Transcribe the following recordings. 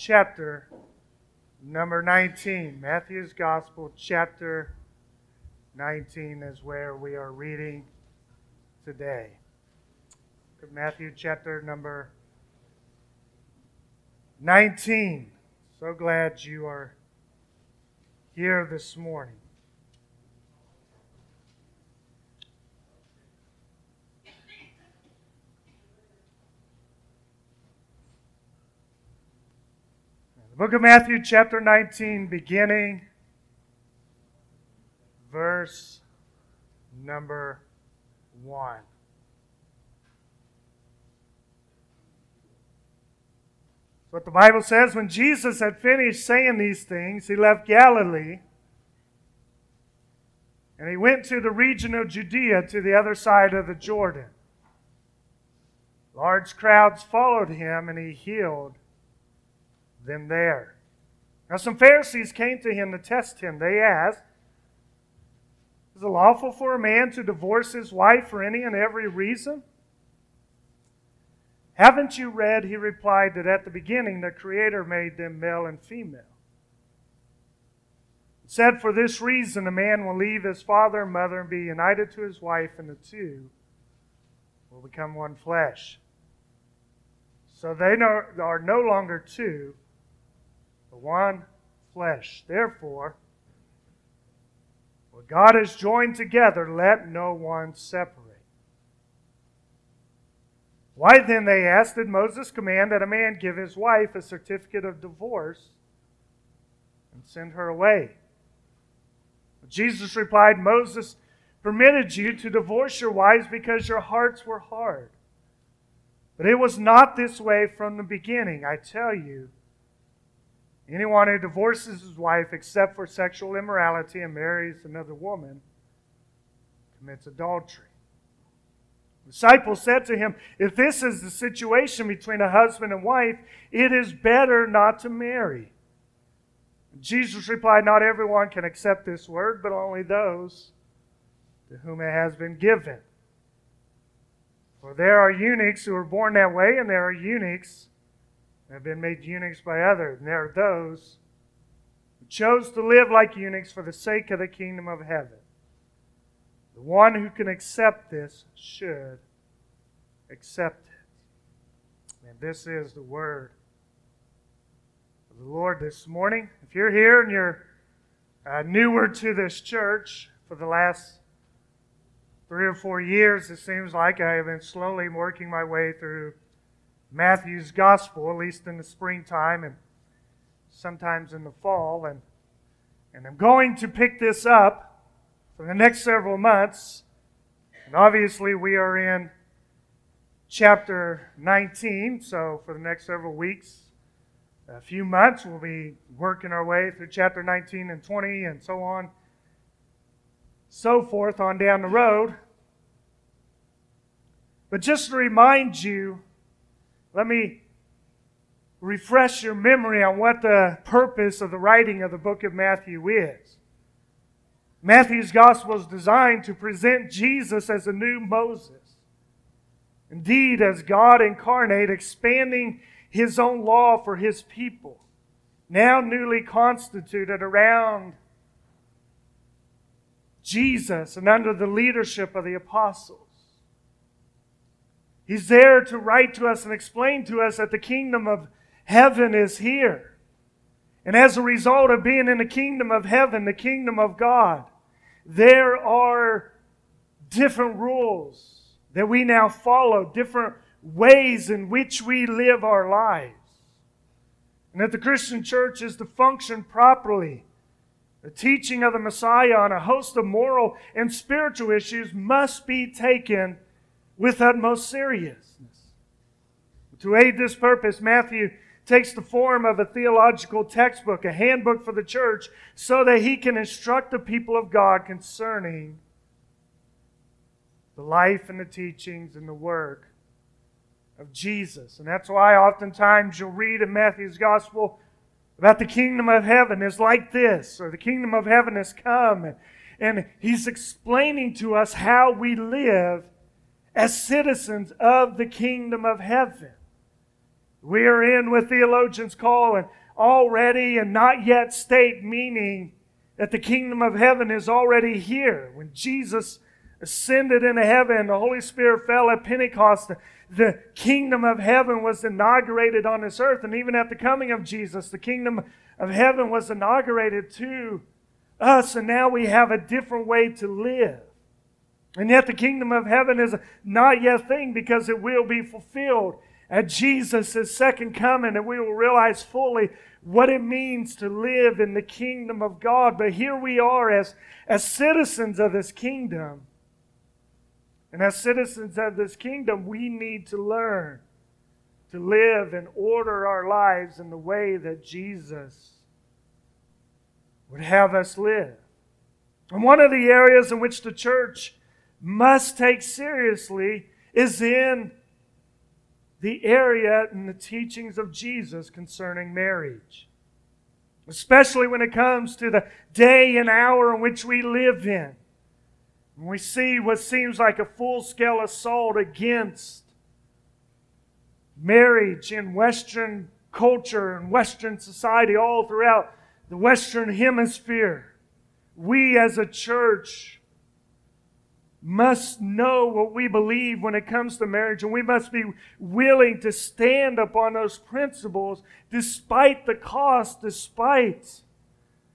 chapter number 19. Matthew's Gospel, chapter 19, is where we are reading today. Matthew, chapter number 19. So glad you are here this morning. Book of Matthew, chapter 19, beginning verse number 1. What the Bible says when Jesus had finished saying these things, he left Galilee and he went to the region of Judea to the other side of the Jordan. Large crowds followed him and he healed them there. Now, some Pharisees came to him to test him. They asked, Is it lawful for a man to divorce his wife for any and every reason? Haven't you read, he replied, that at the beginning the Creator made them male and female? It said, For this reason a man will leave his father and mother and be united to his wife, and the two will become one flesh. So they are no longer two the one flesh. Therefore, what God has joined together, let no one separate. Why then, they asked, did Moses command that a man give his wife a certificate of divorce and send her away? Jesus replied, Moses permitted you to divorce your wives because your hearts were hard. But it was not this way from the beginning, I tell you. Anyone who divorces his wife except for sexual immorality and marries another woman commits adultery. The disciples said to him, If this is the situation between a husband and wife, it is better not to marry. Jesus replied, Not everyone can accept this word, but only those to whom it has been given. For there are eunuchs who are born that way, and there are eunuchs have been made eunuchs by others. And there are those who chose to live like eunuchs for the sake of the kingdom of heaven. The one who can accept this should accept it. And this is the word of the Lord this morning. If you're here and you're uh, newer to this church for the last three or four years, it seems like I have been slowly working my way through Matthew's gospel, at least in the springtime and sometimes in the fall. And, and I'm going to pick this up for the next several months. And obviously, we are in chapter 19, so for the next several weeks, a few months, we'll be working our way through chapter 19 and 20 and so on, so forth on down the road. But just to remind you, let me refresh your memory on what the purpose of the writing of the book of Matthew is. Matthew's gospel is designed to present Jesus as a new Moses. Indeed, as God incarnate, expanding his own law for his people, now newly constituted around Jesus and under the leadership of the apostles. He's there to write to us and explain to us that the kingdom of heaven is here. And as a result of being in the kingdom of heaven, the kingdom of God, there are different rules that we now follow, different ways in which we live our lives. And that the Christian church is to function properly. The teaching of the Messiah on a host of moral and spiritual issues must be taken with utmost seriousness. To aid this purpose, Matthew takes the form of a theological textbook, a handbook for the church, so that he can instruct the people of God concerning the life and the teachings and the work of Jesus. And that's why oftentimes you'll read in Matthew's gospel about the kingdom of heaven is like this, or the kingdom of heaven has come. And he's explaining to us how we live as citizens of the kingdom of heaven. We are in what theologians call an already and not yet state, meaning that the kingdom of heaven is already here. When Jesus ascended into heaven, the Holy Spirit fell at Pentecost, the kingdom of heaven was inaugurated on this earth. And even at the coming of Jesus, the kingdom of heaven was inaugurated to us. And now we have a different way to live. And yet the kingdom of heaven is not yet thing because it will be fulfilled at Jesus' second coming, and we will realize fully what it means to live in the kingdom of God. But here we are as, as citizens of this kingdom. And as citizens of this kingdom, we need to learn to live and order our lives in the way that Jesus would have us live. And one of the areas in which the church must take seriously is in the area and the teachings of Jesus concerning marriage. Especially when it comes to the day and hour in which we live in. We see what seems like a full scale assault against marriage in Western culture and Western society all throughout the Western Hemisphere, we as a church must know what we believe when it comes to marriage, and we must be willing to stand upon those principles despite the cost, despite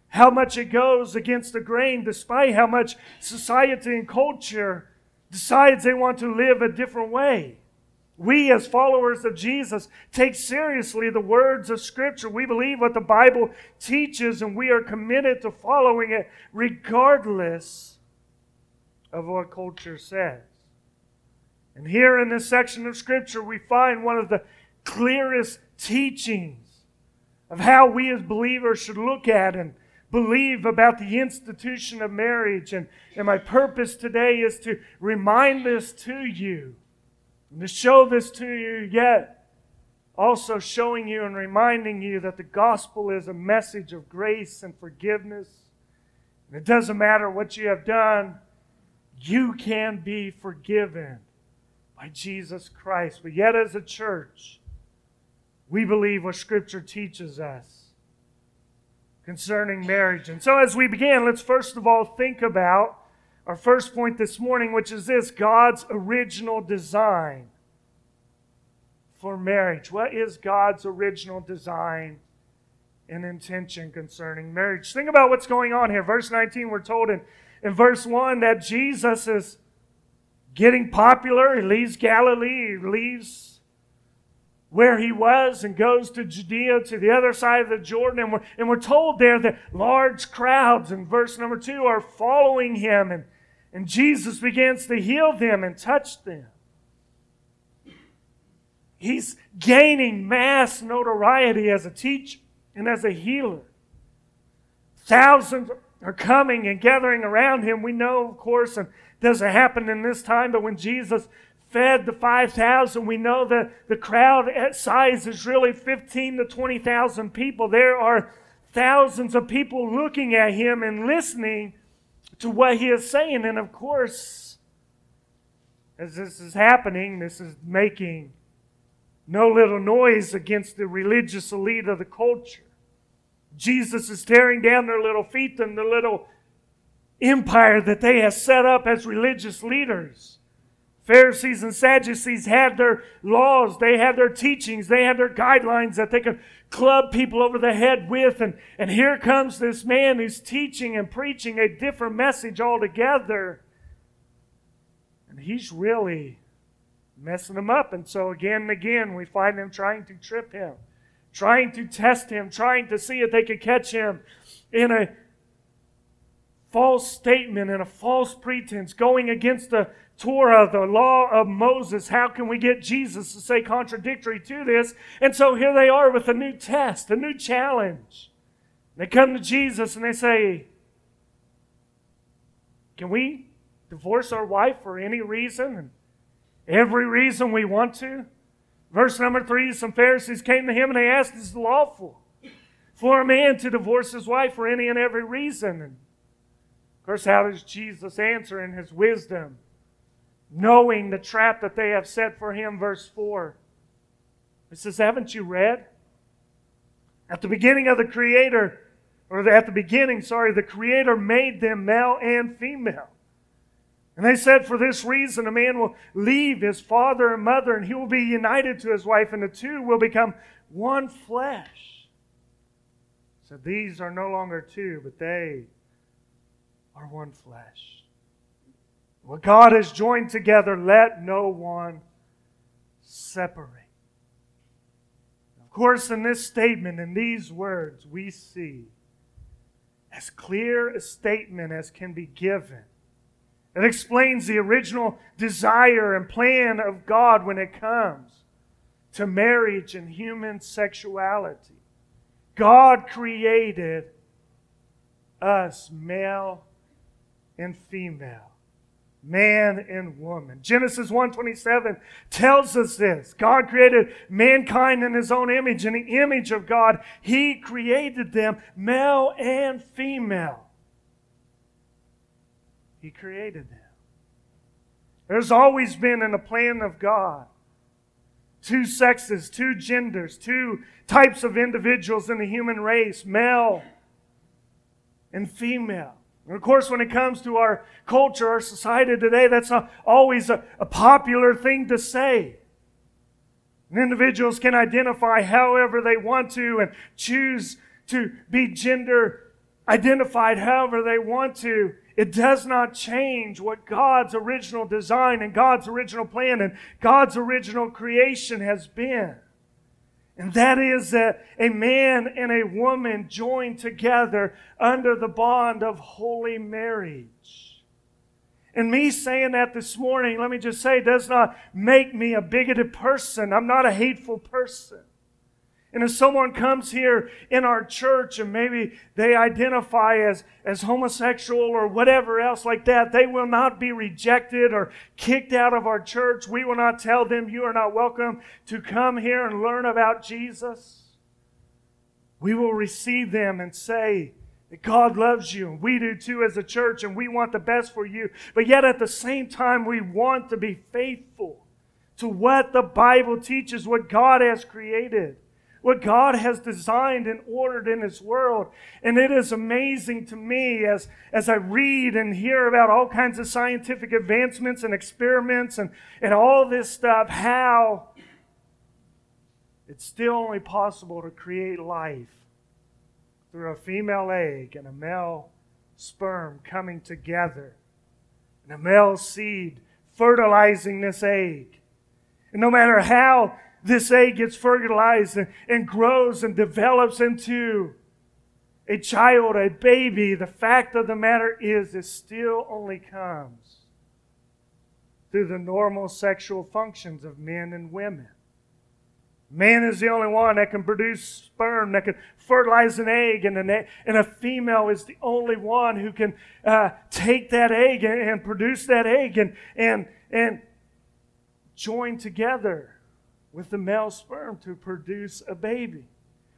how much it goes against the grain, despite how much society and culture decides they want to live a different way. We, as followers of Jesus, take seriously the words of Scripture. We believe what the Bible teaches, and we are committed to following it regardless of what culture says. And here in this section of Scripture, we find one of the clearest teachings of how we as believers should look at and believe about the institution of marriage. And, and my purpose today is to remind this to you and to show this to you, yet also showing you and reminding you that the gospel is a message of grace and forgiveness. And it doesn't matter what you have done you can be forgiven by Jesus Christ. But yet, as a church, we believe what Scripture teaches us concerning marriage. And so, as we begin, let's first of all think about our first point this morning, which is this God's original design for marriage. What is God's original design and intention concerning marriage? Think about what's going on here. Verse 19, we're told in in verse 1 that Jesus is getting popular. He leaves Galilee, he leaves where he was and goes to Judea to the other side of the Jordan. And we're, and we're told there that large crowds in verse number 2 are following him. And, and Jesus begins to heal them and touch them. He's gaining mass notoriety as a teacher and as a healer. Thousands are coming and gathering around him. We know, of course, and doesn't happen in this time, but when Jesus fed the 5,000, we know that the crowd size is really 15 to 20,000 people. There are thousands of people looking at him and listening to what he is saying. And of course, as this is happening, this is making no little noise against the religious elite of the culture. Jesus is tearing down their little feet and the little empire that they have set up as religious leaders. Pharisees and Sadducees had their laws, they had their teachings, they had their guidelines that they could club people over the head with. And, and here comes this man who's teaching and preaching a different message altogether. And he's really messing them up. And so again and again, we find them trying to trip him trying to test him, trying to see if they could catch him in a false statement and a false pretense, going against the Torah, the law of Moses. How can we get Jesus to say contradictory to this? And so here they are with a new test, a new challenge. They come to Jesus and they say, Can we divorce our wife for any reason and every reason we want to? Verse number three some Pharisees came to him and they asked, Is it lawful for a man to divorce his wife for any and every reason? And of course, how does Jesus answer in his wisdom? Knowing the trap that they have set for him, verse 4. He says, Haven't you read? At the beginning of the Creator, or at the beginning, sorry, the Creator made them male and female. And they said, For this reason, a man will leave his father and mother, and he will be united to his wife, and the two will become one flesh. So these are no longer two, but they are one flesh. What God has joined together, let no one separate. Of course, in this statement, in these words, we see as clear a statement as can be given. It explains the original desire and plan of God when it comes to marriage and human sexuality. God created us male and female man and woman. Genesis 1:27 tells us this. God created mankind in his own image in the image of God he created them male and female. He created them. There's always been in the plan of God two sexes, two genders, two types of individuals in the human race, male and female. And of course, when it comes to our culture, our society today, that's not always a, a popular thing to say. And individuals can identify however they want to and choose to be gender identified however they want to. It does not change what God's original design and God's original plan and God's original creation has been. And that is that a man and a woman joined together under the bond of holy marriage. And me saying that this morning, let me just say, does not make me a bigoted person. I'm not a hateful person. And if someone comes here in our church and maybe they identify as, as homosexual or whatever else like that, they will not be rejected or kicked out of our church. We will not tell them you are not welcome to come here and learn about Jesus. We will receive them and say, that God loves you, and we do too as a church, and we want the best for you. But yet at the same time, we want to be faithful to what the Bible teaches, what God has created what God has designed and ordered in His world. And it is amazing to me as, as I read and hear about all kinds of scientific advancements and experiments and, and all this stuff, how it's still only possible to create life through a female egg and a male sperm coming together, and a male seed fertilizing this egg. And no matter how this egg gets fertilized and, and grows and develops into a child, a baby, the fact of the matter is, it still only comes through the normal sexual functions of men and women. Man is the only one that can produce sperm, that can fertilize an egg, and, an, and a female is the only one who can uh, take that egg and, and produce that egg and, and, and join together with the male sperm to produce a baby.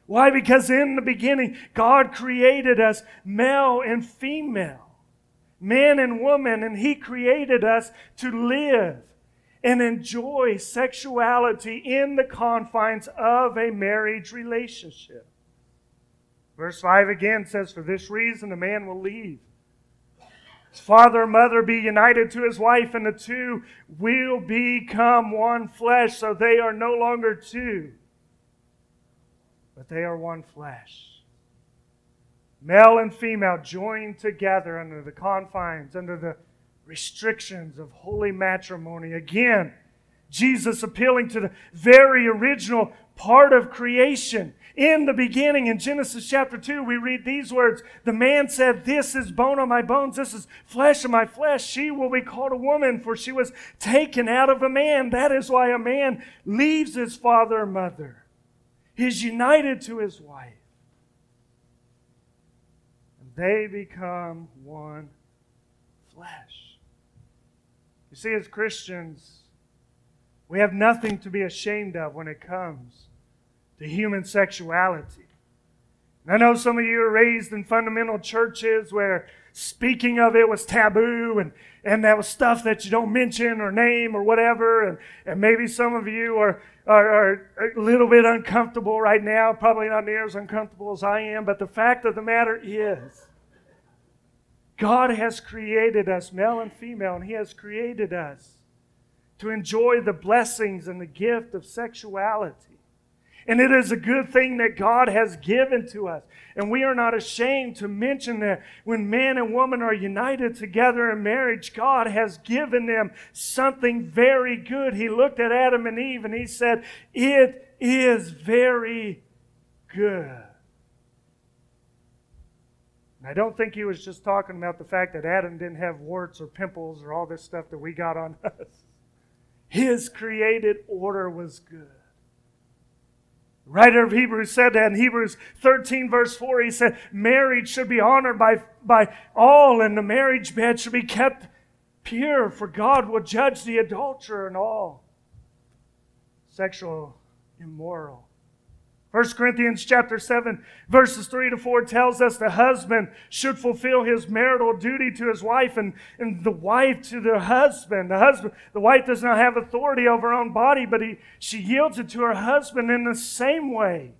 Why? Because in the beginning, God created us male and female, man and woman, and He created us to live and enjoy sexuality in the confines of a marriage relationship. Verse 5 again says, For this reason, a man will leave his father and mother be united to his wife, and the two will become one flesh. So they are no longer two, but they are one flesh. Male and female joined together under the confines, under the restrictions of holy matrimony. Again, Jesus appealing to the very original part of creation in the beginning, in Genesis chapter 2, we read these words The man said, This is bone of my bones, this is flesh of my flesh. She will be called a woman, for she was taken out of a man. That is why a man leaves his father and mother, He's united to his wife. And they become one flesh. You see, as Christians, we have nothing to be ashamed of when it comes to human sexuality. And I know some of you are raised in fundamental churches where speaking of it was taboo and, and that was stuff that you don't mention or name or whatever. And, and maybe some of you are, are, are a little bit uncomfortable right now, probably not near as uncomfortable as I am, but the fact of the matter is, God has created us, male and female, and He has created us to enjoy the blessings and the gift of sexuality. And it is a good thing that God has given to us. And we are not ashamed to mention that when man and woman are united together in marriage, God has given them something very good. He looked at Adam and Eve and he said, It is very good. I don't think he was just talking about the fact that Adam didn't have warts or pimples or all this stuff that we got on us. His created order was good writer of Hebrews said that in Hebrews 13, verse 4, he said, Marriage should be honored by, by all, and the marriage bed should be kept pure, for God will judge the adulterer and all sexual immoral. 1 Corinthians chapter 7 verses 3 to 4 tells us the husband should fulfill his marital duty to his wife and, and the wife to the husband. The husband the wife does not have authority over her own body, but he, she yields it to her husband in the same way.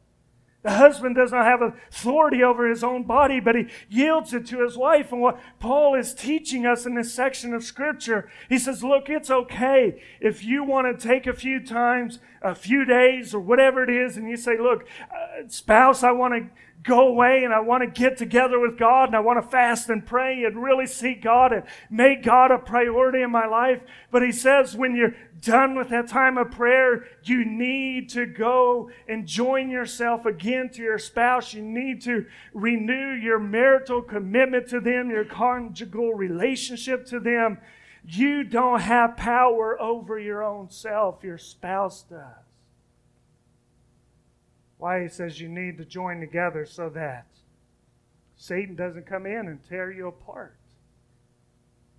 The husband does not have authority over his own body, but he yields it to his wife. And what Paul is teaching us in this section of Scripture, he says, Look, it's okay if you want to take a few times, a few days, or whatever it is, and you say, Look, uh, spouse, I want to go away and I want to get together with God and I want to fast and pray and really seek God and make God a priority in my life. But he says when you're done with that time of prayer, you need to go and join yourself again to your spouse. You need to renew your marital commitment to them, your conjugal relationship to them. You don't have power over your own self, your spouse does. Why he says you need to join together so that Satan doesn't come in and tear you apart.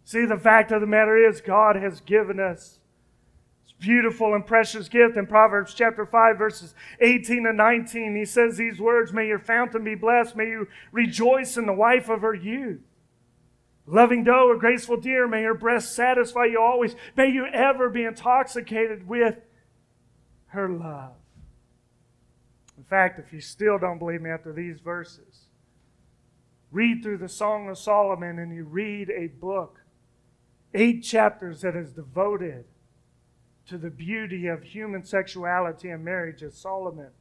See, the fact of the matter is, God has given us beautiful and precious gift in Proverbs chapter 5, verses 18 and 19. He says these words May your fountain be blessed, may you rejoice in the wife of her youth. Loving doe or graceful deer, may her breast satisfy you always. May you ever be intoxicated with her love. In fact, if you still don't believe me after these verses, read through the Song of Solomon and you read a book, eight chapters that is devoted to the beauty of human sexuality and marriage as Solomon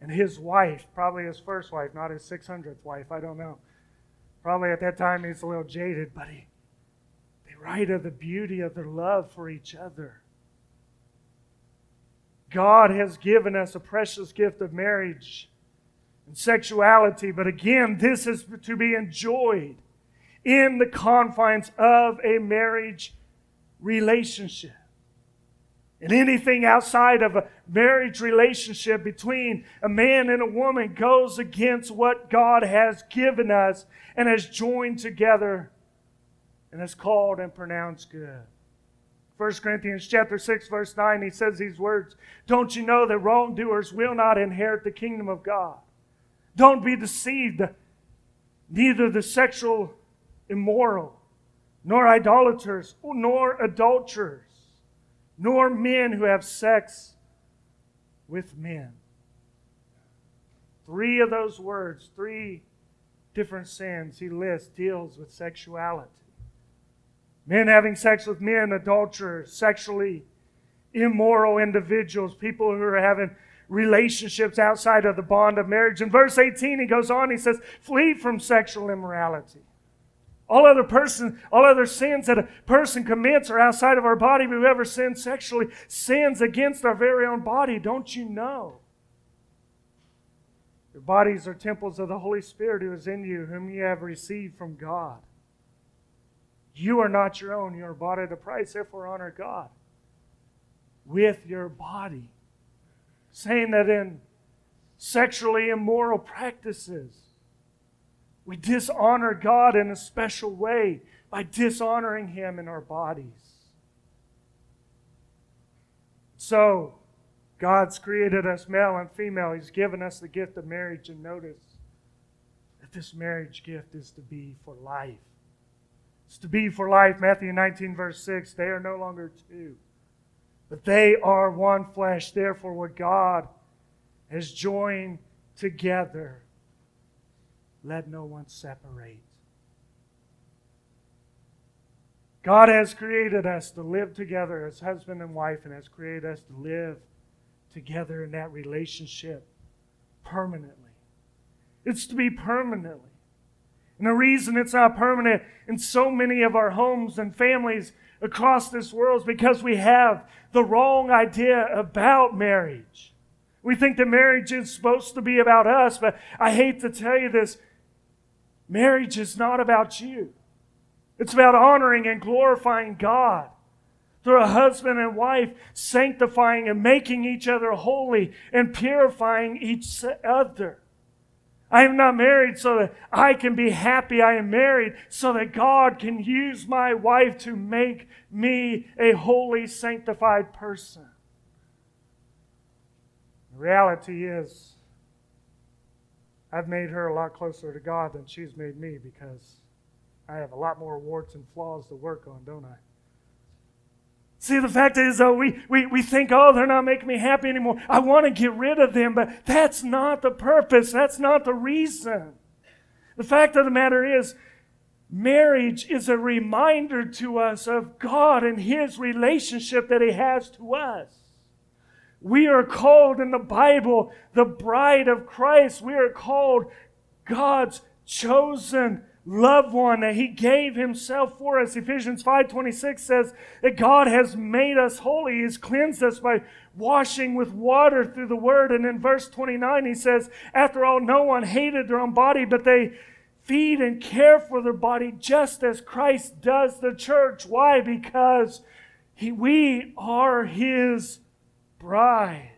and his wife, probably his first wife, not his 600th wife, I don't know. Probably at that time he's a little jaded, but he, they write of the beauty of their love for each other. God has given us a precious gift of marriage and sexuality, but again, this is to be enjoyed in the confines of a marriage relationship. And anything outside of a marriage relationship between a man and a woman goes against what God has given us and has joined together and has called and pronounced good. 1 Corinthians chapter 6 verse 9 he says these words, "Don't you know that wrongdoers will not inherit the kingdom of God? Don't be deceived. Neither the sexual immoral, nor idolaters, nor adulterers, nor men who have sex with men." Three of those words, three different sins he lists deals with sexuality. Men having sex with men, adulterers, sexually immoral individuals, people who are having relationships outside of the bond of marriage. In verse 18, he goes on, he says, Flee from sexual immorality. All other person, all other sins that a person commits are outside of our body. But whoever sins sexually sins against our very own body. Don't you know? Your bodies are temples of the Holy Spirit who is in you, whom you have received from God. You are not your own. You are bought at a price. Therefore, honor God with your body. Saying that in sexually immoral practices, we dishonor God in a special way by dishonoring Him in our bodies. So, God's created us male and female. He's given us the gift of marriage. And notice that this marriage gift is to be for life. It's to be for life. Matthew 19, verse 6. They are no longer two, But they are one flesh. Therefore, what God has joined together, let no one separate. God has created us to live together as husband and wife and has created us to live together in that relationship permanently. It's to be permanently. And the reason it's not permanent in so many of our homes and families across this world is because we have the wrong idea about marriage. We think that marriage is supposed to be about us, but I hate to tell you this marriage is not about you. It's about honoring and glorifying God through a husband and wife sanctifying and making each other holy and purifying each other. I am not married so that I can be happy. I am married so that God can use my wife to make me a holy, sanctified person. The reality is, I've made her a lot closer to God than she's made me because I have a lot more warts and flaws to work on, don't I? See, the fact is, though, we, we, we think, oh, they're not making me happy anymore. I want to get rid of them, but that's not the purpose. That's not the reason. The fact of the matter is, marriage is a reminder to us of God and His relationship that He has to us. We are called in the Bible the bride of Christ. We are called God's chosen loved one that he gave himself for us. Ephesians 5:26 says that God has made us holy. He's cleansed us by washing with water through the word. And in verse 29 he says, after all no one hated their own body, but they feed and care for their body just as Christ does the church. Why? Because he, we are his bride.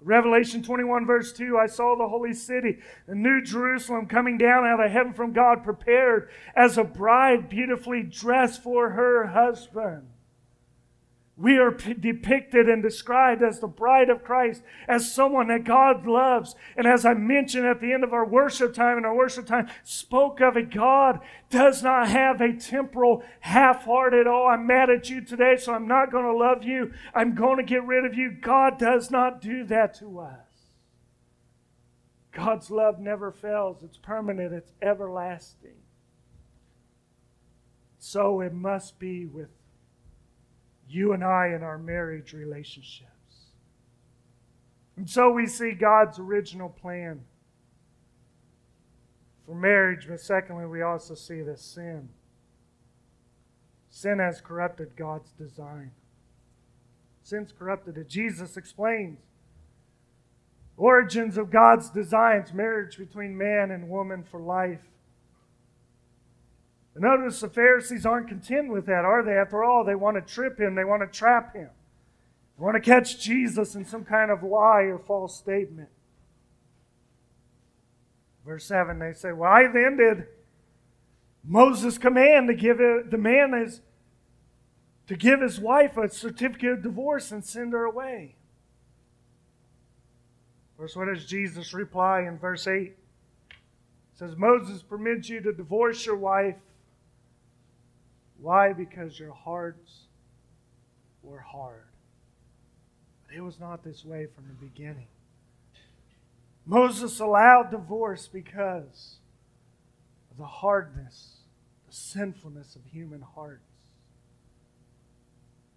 Revelation 21, verse 2 I saw the holy city, the new Jerusalem, coming down out of heaven from God, prepared as a bride beautifully dressed for her husband. We are p- depicted and described as the bride of Christ, as someone that God loves. And as I mentioned at the end of our worship time, and our worship time spoke of it, God does not have a temporal, half hearted, oh, I'm mad at you today, so I'm not going to love you. I'm going to get rid of you. God does not do that to us. God's love never fails, it's permanent, it's everlasting. So it must be with you and I in our marriage relationships. And so we see God's original plan for marriage, but secondly, we also see the sin. Sin has corrupted God's design. Sin's corrupted it. Jesus explains origins of God's designs, marriage between man and woman for life. And notice the Pharisees aren't content with that, are they? After all, they want to trip him, they want to trap him. They want to catch Jesus in some kind of lie or false statement. Verse 7, they say, Why then did Moses command to give it, the man is to give his wife a certificate of divorce and send her away? Verse, what does Jesus reply in verse 8? It says, Moses permits you to divorce your wife why? Because your hearts were hard. But it was not this way from the beginning. Moses allowed divorce because of the hardness, the sinfulness of human hearts.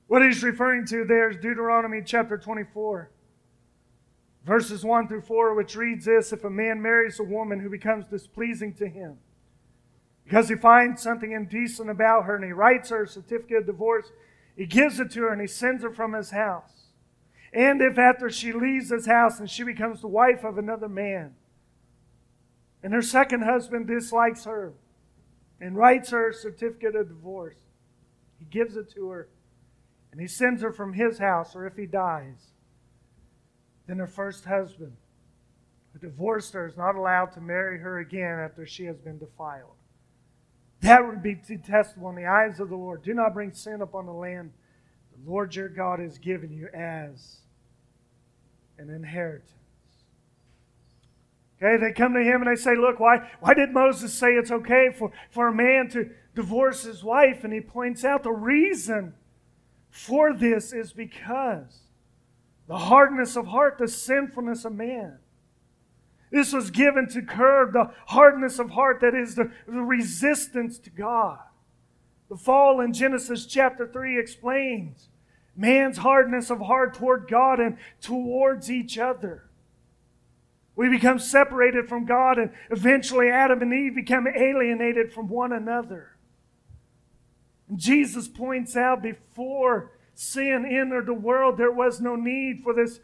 What he's referring to there is Deuteronomy chapter 24, verses 1 through 4, which reads this If a man marries a woman who becomes displeasing to him, because he finds something indecent about her and he writes her a certificate of divorce. He gives it to her and he sends her from his house. And if after she leaves his house and she becomes the wife of another man, and her second husband dislikes her and writes her a certificate of divorce, he gives it to her and he sends her from his house, or if he dies, then her first husband, who divorced her, is not allowed to marry her again after she has been defiled. That would be detestable in the eyes of the Lord. Do not bring sin upon the land the Lord your God has given you as an inheritance. Okay, they come to him and they say, Look, why, why did Moses say it's okay for, for a man to divorce his wife? And he points out the reason for this is because the hardness of heart, the sinfulness of man. This was given to curb the hardness of heart, that is, the, the resistance to God. The fall in Genesis chapter 3 explains man's hardness of heart toward God and towards each other. We become separated from God, and eventually Adam and Eve become alienated from one another. And Jesus points out before sin entered the world, there was no need for this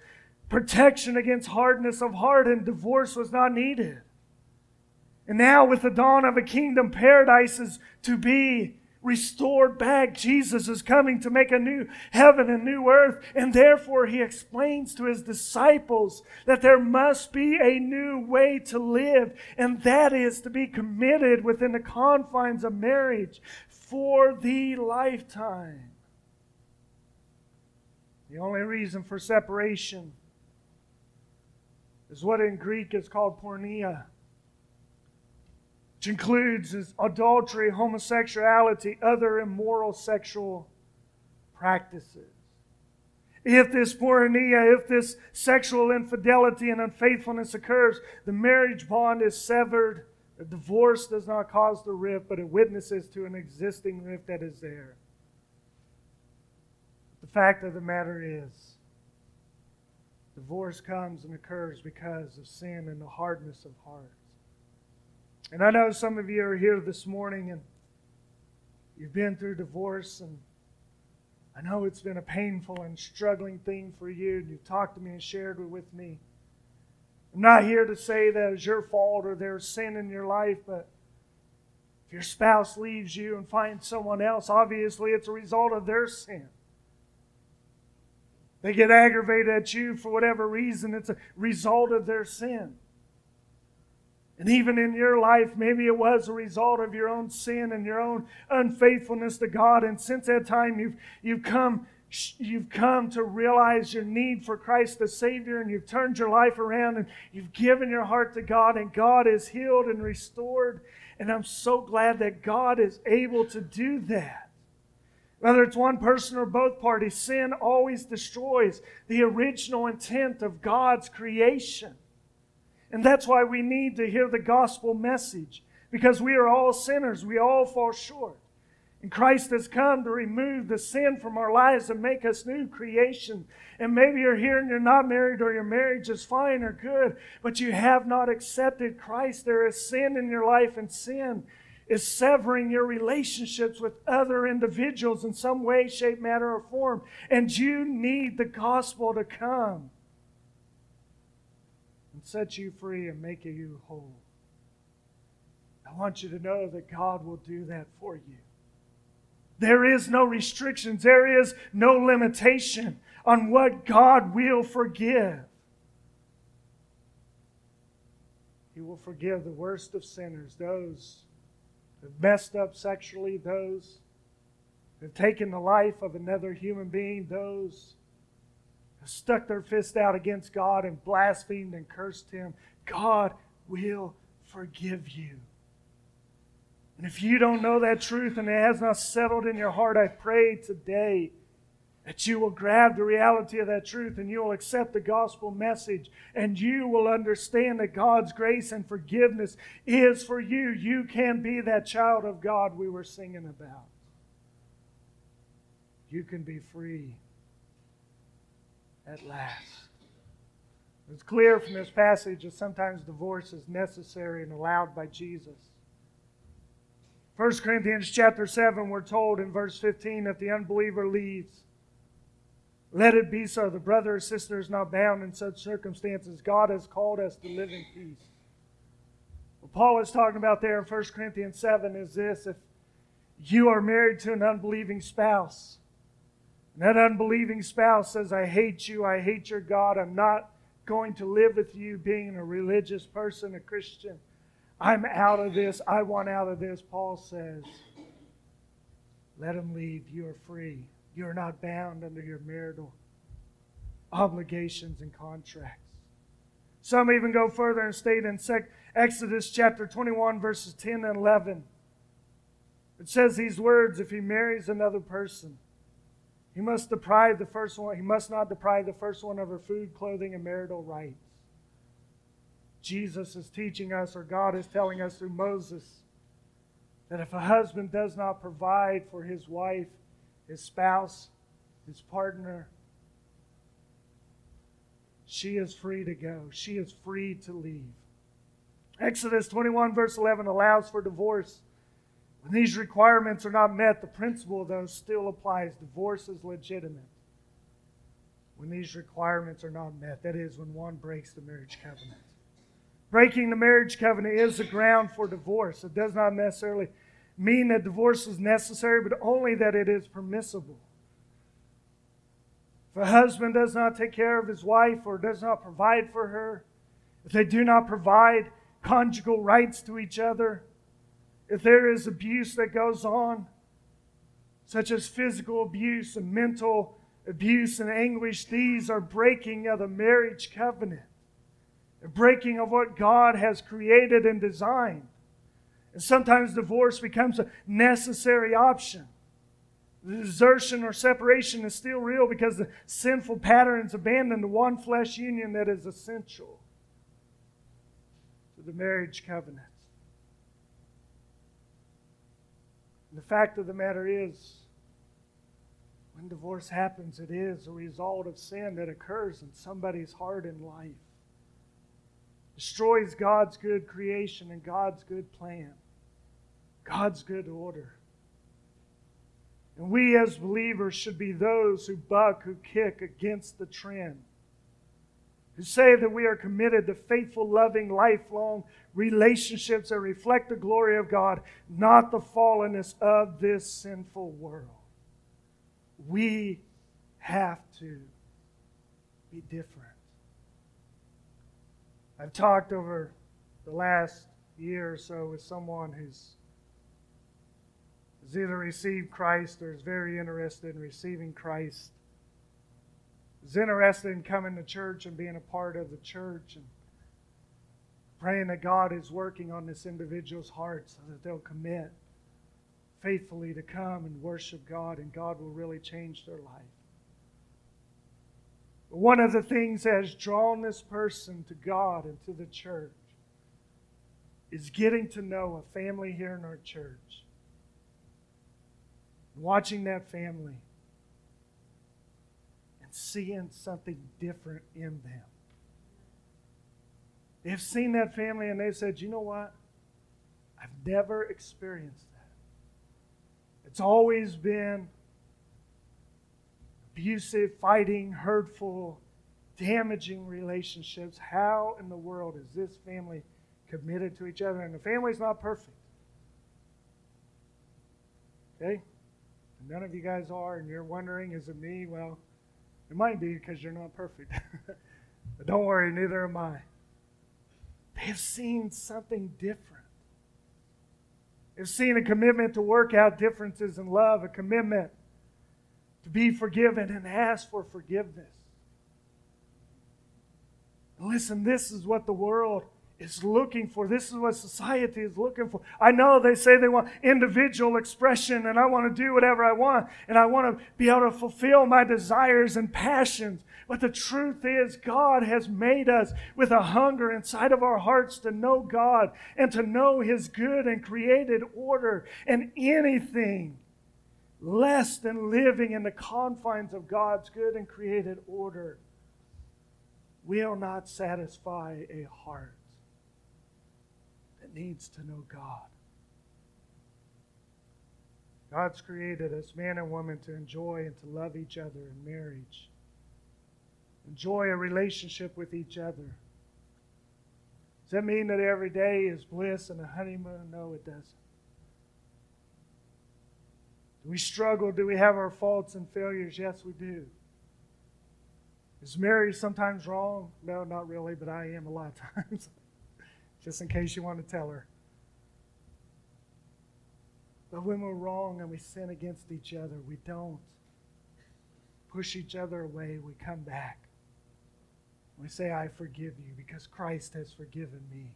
protection against hardness of heart, and divorce was not needed. And now, with the dawn of a kingdom, paradise is to be restored back. Jesus is coming to make a new heaven and new earth. And therefore, he explains to his disciples that there must be a new way to live, and that is to be committed within the confines of marriage for the lifetime. The only reason for separation is what in Greek is called porneia, which includes adultery, homosexuality, other immoral sexual practices. If this porneia, if this sexual infidelity and unfaithfulness occurs, the marriage bond is severed. The divorce does not cause the rift, but it witnesses to an existing rift that is there. The fact of the matter is, divorce comes and occurs because of sin and the hardness of heart. And I know some of you are here this morning and you've been through divorce, and I know it's been a painful and struggling thing for you, and you've talked to me and shared with me. I'm not here to say that it's your fault or there's sin in your life, but if your spouse leaves you and finds someone else, obviously it's a result of their sin. They get aggravated at you for whatever reason. It's a result of their sin. And even in your life, maybe it was a result of your own sin and your own unfaithfulness to God. And since that time, you've, you've come you've come to realize your need for Christ the Savior and you've turned your life around and you've given your heart to God and God is healed and restored. And I'm so glad that God is able to do that. Whether it's one person or both parties, sin always destroys the original intent of God's creation. And that's why we need to hear the gospel message, because we are all sinners. We all fall short. And Christ has come to remove the sin from our lives and make us new creation. And maybe you're here and you're not married or your marriage is fine or good, but you have not accepted Christ. There is sin in your life, and sin is severing your relationships with other individuals in some way, shape, matter, or form. And you need the gospel to come and set you free and make you whole. I want you to know that God will do that for you. There is no restrictions, there is no limitation on what God will forgive. He will forgive the worst of sinners, those have messed up sexually, those have taken the life of another human being, those have stuck their fist out against God and blasphemed and cursed Him. God will forgive you. And if you don't know that truth and it has not settled in your heart, I pray today that you will grab the reality of that truth and you will accept the gospel message and you will understand that God's grace and forgiveness is for you. You can be that child of God we were singing about. You can be free at last. It's clear from this passage that sometimes divorce is necessary and allowed by Jesus. 1 Corinthians chapter 7, we're told in verse 15 that the unbeliever leaves let it be so. The brother or sister is not bound in such circumstances. God has called us to live in peace. What Paul is talking about there in 1 Corinthians 7 is this if you are married to an unbelieving spouse, and that unbelieving spouse says, I hate you, I hate your God, I'm not going to live with you being a religious person, a Christian. I'm out of this, I want out of this. Paul says, let him leave, you are free. You're not bound under your marital obligations and contracts. Some even go further and state in Exodus chapter 21, verses 10 and 11. It says these words if he marries another person, He must deprive the first one, he must not deprive the first one of her food, clothing, and marital rights. Jesus is teaching us, or God is telling us through Moses, that if a husband does not provide for his wife, his spouse, his partner, she is free to go. She is free to leave. Exodus 21, verse 11, allows for divorce. When these requirements are not met, the principle, though, still applies. Divorce is legitimate. When these requirements are not met, that is, when one breaks the marriage covenant. Breaking the marriage covenant is the ground for divorce. It does not necessarily mean that divorce is necessary, but only that it is permissible. If a husband does not take care of his wife or does not provide for her, if they do not provide conjugal rights to each other, if there is abuse that goes on, such as physical abuse and mental abuse and anguish, these are breaking of the marriage covenant, a breaking of what God has created and designed. And sometimes divorce becomes a necessary option. The desertion or separation is still real because the sinful patterns abandon the one flesh union that is essential to the marriage covenant. And the fact of the matter is, when divorce happens, it is a result of sin that occurs in somebody's heart and life. Destroys God's good creation and God's good plan, God's good order. And we as believers should be those who buck, who kick against the trend, who say that we are committed to faithful, loving, lifelong relationships that reflect the glory of God, not the fallenness of this sinful world. We have to be different. I've talked over the last year or so with someone who's has either received Christ or is very interested in receiving Christ, is interested in coming to church and being a part of the church, and praying that God is working on this individual's heart so that they'll commit faithfully to come and worship God, and God will really change their life. But one of the things that has drawn this person to God and to the church is getting to know a family here in our church watching that family and seeing something different in them. They've seen that family and they've said, you know what? I've never experienced that. It's always been abusive, fighting, hurtful, damaging relationships. How in the world is this family committed to each other? And the family's not perfect. Okay? None of you guys are, and you're wondering, is it me? Well, it might be because you're not perfect. but don't worry, neither am I. They have seen something different. They've seen a commitment to work out differences in love, a commitment to be forgiven and ask for forgiveness. Listen, this is what the world is looking for. This is what society is looking for. I know they say they want individual expression and I want to do whatever I want and I want to be able to fulfill my desires and passions. But the truth is, God has made us with a hunger inside of our hearts to know God and to know His good and created order. And anything less than living in the confines of God's good and created order will not satisfy a heart needs to know God. God's created us, man and woman, to enjoy and to love each other in marriage. Enjoy a relationship with each other. Does that mean that every day is bliss and a honeymoon? No, it doesn't. Do we struggle? Do we have our faults and failures? Yes, we do. Is Mary sometimes wrong? No, not really, but I am a lot of times just in case you want to tell her. But when we're wrong and we sin against each other, we don't push each other away. We come back. We say, I forgive you because Christ has forgiven me.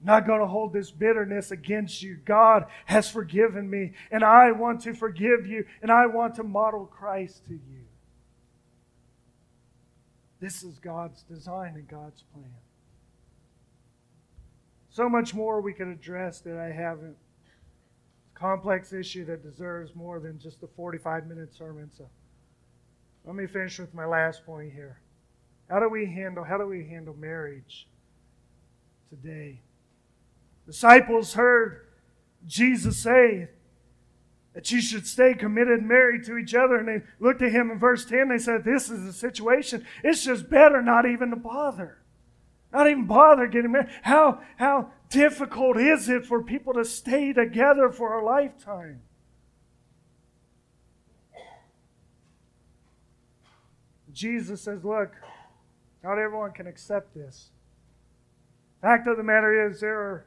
I'm not going to hold this bitterness against you. God has forgiven me, and I want to forgive you, and I want to model Christ to you. This is God's design and God's plan. So much more we could address that I haven't. Complex issue that deserves more than just a 45 minute sermon. So let me finish with my last point here. How do we handle how do we handle marriage today? Disciples heard Jesus say that you should stay committed and married to each other. And they looked at him in verse 10. They said, This is a situation. It's just better not even to bother. Not even bother getting married. How, how difficult is it for people to stay together for a lifetime? Jesus says, Look, not everyone can accept this. Fact of the matter is, there are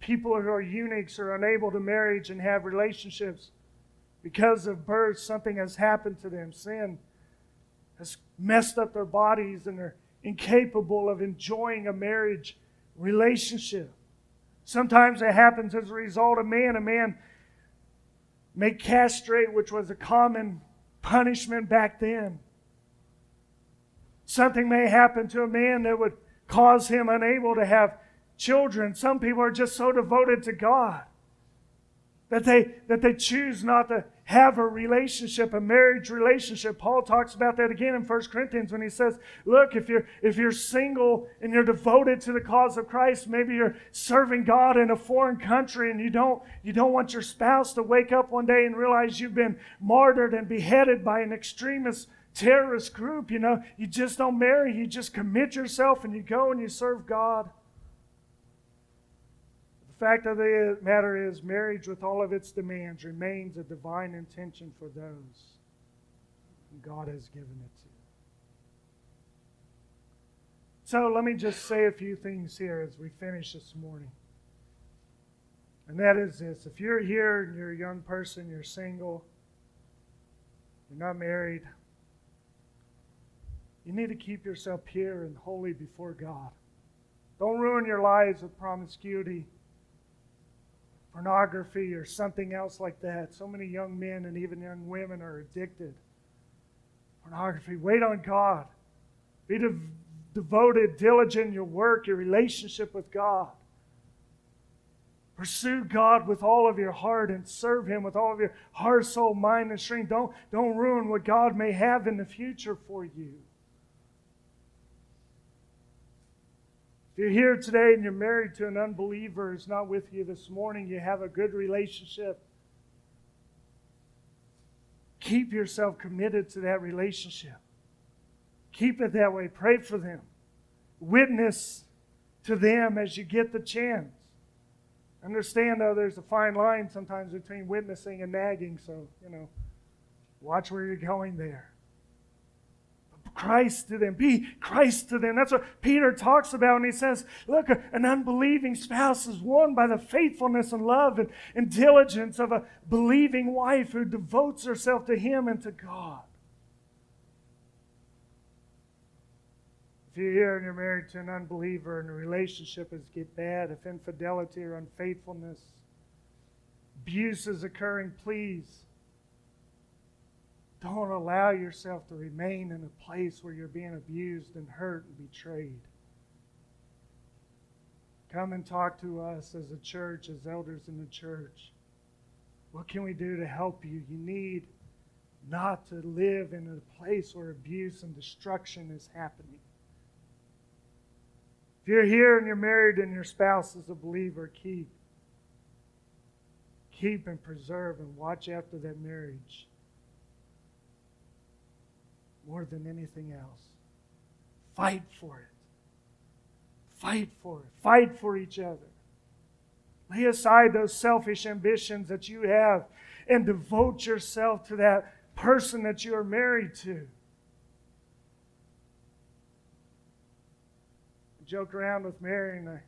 people who are eunuchs or unable to marry and have relationships because of birth. Something has happened to them. Sin has messed up their bodies and they're incapable of enjoying a marriage relationship. Sometimes it happens as a result of man. A man may castrate, which was a common punishment back then. Something may happen to a man that would cause him unable to have children. Some people are just so devoted to God that they that they choose not to have a relationship, a marriage relationship. Paul talks about that again in 1 Corinthians when he says, look, if you're if you're single and you're devoted to the cause of Christ, maybe you're serving God in a foreign country and you don't you don't want your spouse to wake up one day and realize you've been martyred and beheaded by an extremist terrorist group, you know, you just don't marry, you just commit yourself and you go and you serve God fact of the matter is, marriage, with all of its demands, remains a divine intention for those God has given it to. So let me just say a few things here as we finish this morning. And that is this if you're here and you're a young person, you're single, you're not married, you need to keep yourself pure and holy before God. Don't ruin your lives with promiscuity pornography or something else like that. So many young men and even young women are addicted. Pornography. Wait on God. Be de- devoted, diligent in your work, your relationship with God. Pursue God with all of your heart and serve Him with all of your heart, soul, mind, and strength. Don't, don't ruin what God may have in the future for you. If you're here today and you're married to an unbeliever who's not with you this morning, you have a good relationship. Keep yourself committed to that relationship. Keep it that way. Pray for them. Witness to them as you get the chance. Understand, though, there's a fine line sometimes between witnessing and nagging, so, you know, watch where you're going there. Christ to them. Be Christ to them. That's what Peter talks about when he says, Look, an unbelieving spouse is won by the faithfulness and love and, and diligence of a believing wife who devotes herself to him and to God. If you're here and you're married to an unbeliever and the relationship is get bad, if infidelity or unfaithfulness, abuse is occurring, please don't allow yourself to remain in a place where you're being abused and hurt and betrayed. Come and talk to us as a church, as elders in the church. What can we do to help you? You need not to live in a place where abuse and destruction is happening. If you're here and you're married and your spouse is a believer, keep. Keep and preserve and watch after that marriage more than anything else. Fight for it. Fight for it. Fight for each other. Lay aside those selfish ambitions that you have and devote yourself to that person that you are married to. I joke around with Mary and I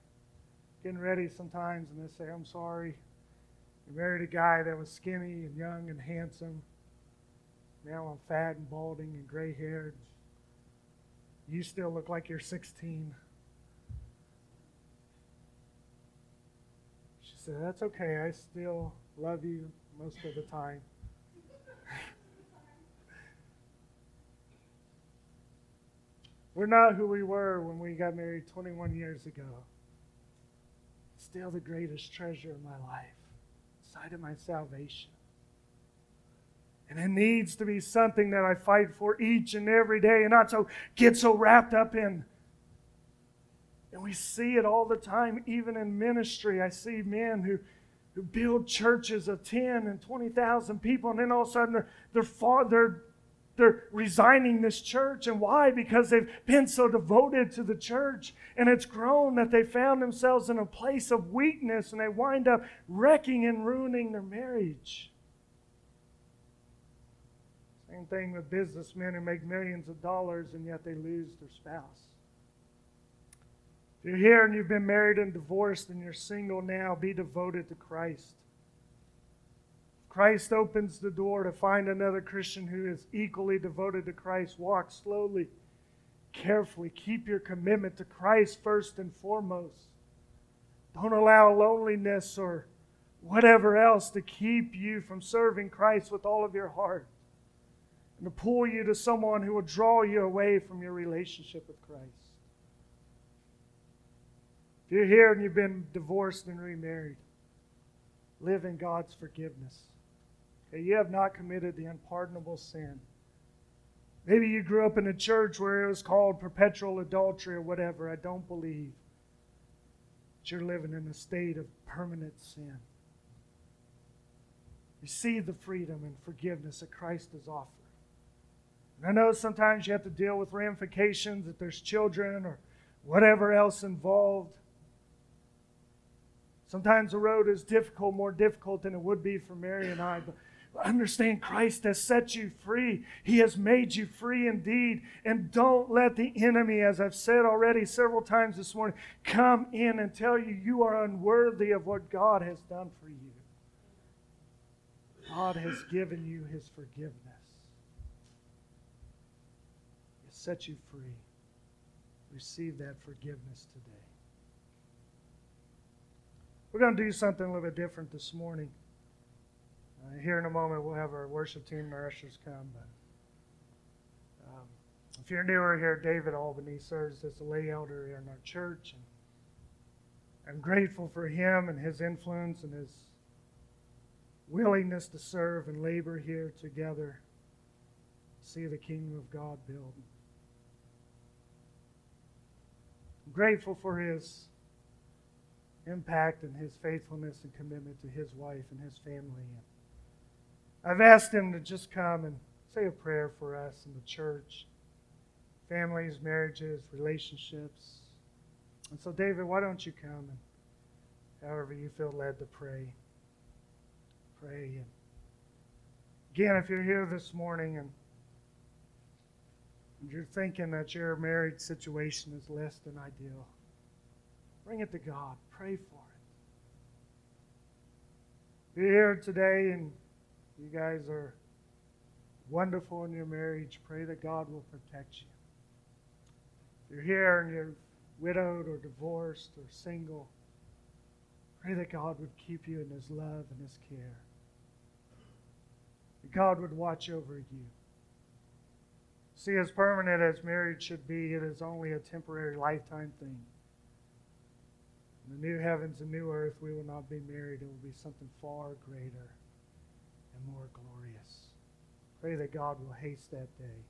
getting ready sometimes and they say, I'm sorry. You married a guy that was skinny and young and handsome. Now I'm fat and balding and gray haired. You still look like you're 16. She said, That's okay. I still love you most of the time. We're not who we were when we got married 21 years ago. Still the greatest treasure of my life, side of my salvation. And it needs to be something that I fight for each and every day and not so get so wrapped up in. And we see it all the time, even in ministry. I see men who, who build churches of 10 and 20,000 people, and then all of a sudden they're, they're, far, they're they're resigning this church. And why? Because they've been so devoted to the church and it's grown that they found themselves in a place of weakness and they wind up wrecking and ruining their marriage. Same thing with businessmen who make millions of dollars and yet they lose their spouse. If you're here and you've been married and divorced and you're single now, be devoted to Christ. Christ opens the door to find another Christian who is equally devoted to Christ. Walk slowly, carefully. Keep your commitment to Christ first and foremost. Don't allow loneliness or whatever else to keep you from serving Christ with all of your heart and to pull you to someone who will draw you away from your relationship with Christ. If you're here and you've been divorced and remarried, live in God's forgiveness that you have not committed the unpardonable sin. Maybe you grew up in a church where it was called perpetual adultery or whatever. I don't believe that you're living in a state of permanent sin. Receive the freedom and forgiveness that Christ has offered. And I know sometimes you have to deal with ramifications if there's children or whatever else involved. Sometimes the road is difficult, more difficult than it would be for Mary and I. But Understand Christ has set you free. He has made you free indeed. And don't let the enemy, as I've said already several times this morning, come in and tell you you are unworthy of what God has done for you. God has given you his forgiveness. He has set you free. Receive that forgiveness today. We're going to do something a little bit different this morning. Uh, here in a moment, we'll have our worship team and our ushers come. But um, if you're newer here, David Albany serves as a lay elder here in our church. And I'm grateful for him and his influence and his willingness to serve and labor here together, see the kingdom of God build. I'm grateful for his impact and his faithfulness and commitment to his wife and his family. I've asked him to just come and say a prayer for us in the church families, marriages, relationships. And so, David, why don't you come and however you feel led to pray? Pray. And again, if you're here this morning and you're thinking that your marriage situation is less than ideal, bring it to God. Pray for it. You're here today and you guys are wonderful in your marriage. Pray that God will protect you. If you're here and you're widowed or divorced or single, pray that God would keep you in His love and His care. God would watch over you. See, as permanent as marriage should be, it is only a temporary lifetime thing. In the new heavens and new earth, we will not be married. It will be something far greater and more glorious. Pray that God will haste that day.